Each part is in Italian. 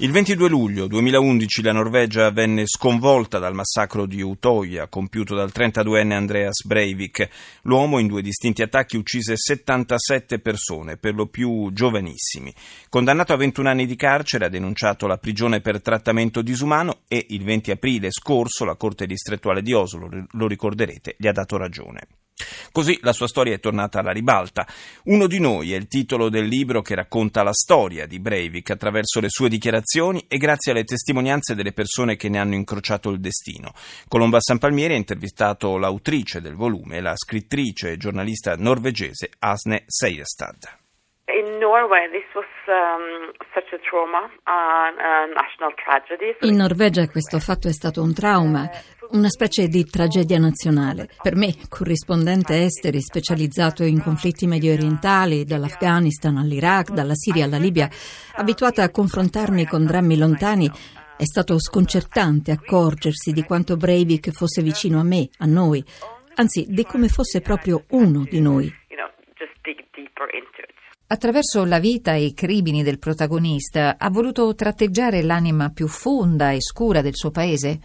Il 22 luglio 2011 la Norvegia venne sconvolta dal massacro di Utoya compiuto dal 32enne Andreas Breivik. L'uomo in due distinti attacchi uccise 77 persone, per lo più giovanissimi. Condannato a 21 anni di carcere, ha denunciato la prigione per trattamento disumano e il 20 aprile scorso la Corte distrettuale di Oslo, lo ricorderete, gli ha dato ragione. Così la sua storia è tornata alla ribalta. Uno di noi è il titolo del libro che racconta la storia di Breivik attraverso le sue dichiarazioni e grazie alle testimonianze delle persone che ne hanno incrociato il destino. Colomba San Palmieri ha intervistato l'autrice del volume, la scrittrice e giornalista norvegese Asne Seyestad. In Norvegia questo fatto è stato un trauma, una specie di tragedia nazionale. Per me, corrispondente esteri specializzato in conflitti medio orientali, dall'Afghanistan all'Iraq, dalla Siria alla Libia, abituata a confrontarmi con drammi lontani, è stato sconcertante accorgersi di quanto Breivik fosse vicino a me, a noi, anzi di come fosse proprio uno di noi. Attraverso la vita e i crimini del protagonista ha voluto tratteggiare l'anima più fonda e scura del suo paese?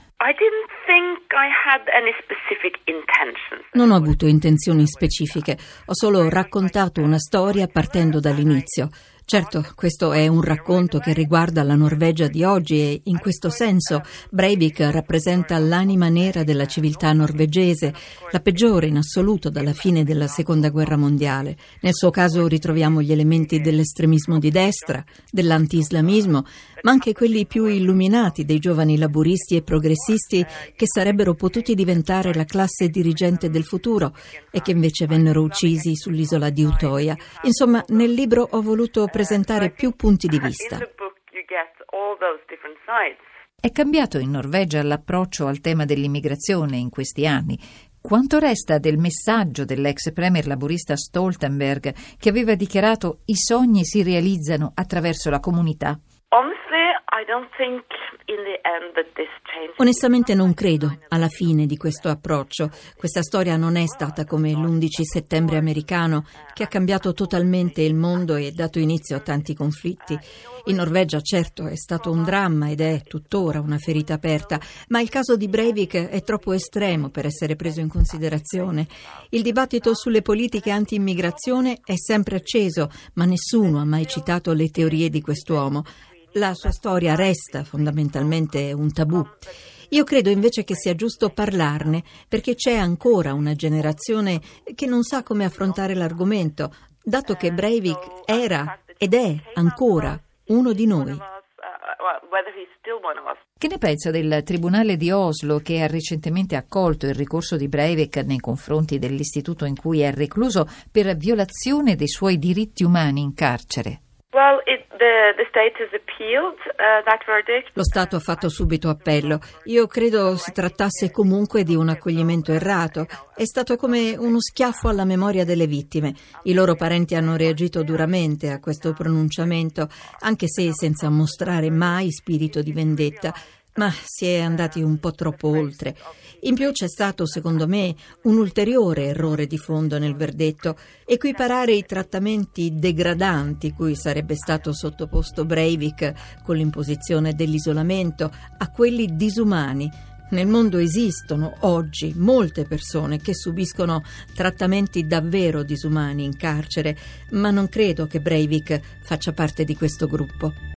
Non ho avuto intenzioni specifiche, ho solo raccontato una storia partendo dall'inizio. Certo, questo è un racconto che riguarda la Norvegia di oggi e in questo senso Breivik rappresenta l'anima nera della civiltà norvegese, la peggiore in assoluto dalla fine della Seconda Guerra Mondiale. Nel suo caso ritroviamo gli elementi dell'estremismo di destra, dell'anti-islamismo, ma anche quelli più illuminati dei giovani laburisti e progressisti che sarebbero potuti diventare la classe dirigente del futuro e che invece vennero uccisi sull'isola di Utoya. Insomma, nel libro ho voluto presentare più punti di vista. È cambiato in Norvegia l'approccio al tema dell'immigrazione in questi anni. Quanto resta del messaggio dell'ex premier laburista Stoltenberg che aveva dichiarato i sogni si realizzano attraverso la comunità? Onestamente non credo alla fine di questo approccio. Questa storia non è stata come l'11 settembre americano che ha cambiato totalmente il mondo e dato inizio a tanti conflitti. In Norvegia certo è stato un dramma ed è tuttora una ferita aperta, ma il caso di Breivik è troppo estremo per essere preso in considerazione. Il dibattito sulle politiche anti-immigrazione è sempre acceso, ma nessuno ha mai citato le teorie di quest'uomo. La sua storia resta fondamentalmente un tabù. Io credo invece che sia giusto parlarne perché c'è ancora una generazione che non sa come affrontare l'argomento, dato che Breivik era ed è ancora uno di noi. Che ne pensa del Tribunale di Oslo che ha recentemente accolto il ricorso di Breivik nei confronti dell'istituto in cui è recluso per violazione dei suoi diritti umani in carcere? Lo Stato ha fatto subito appello. Io credo si trattasse comunque di un accoglimento errato. È stato come uno schiaffo alla memoria delle vittime. I loro parenti hanno reagito duramente a questo pronunciamento, anche se senza mostrare mai spirito di vendetta ma si è andati un po' troppo oltre. In più c'è stato, secondo me, un ulteriore errore di fondo nel verdetto, equiparare i trattamenti degradanti cui sarebbe stato sottoposto Breivik con l'imposizione dell'isolamento a quelli disumani. Nel mondo esistono oggi molte persone che subiscono trattamenti davvero disumani in carcere, ma non credo che Breivik faccia parte di questo gruppo.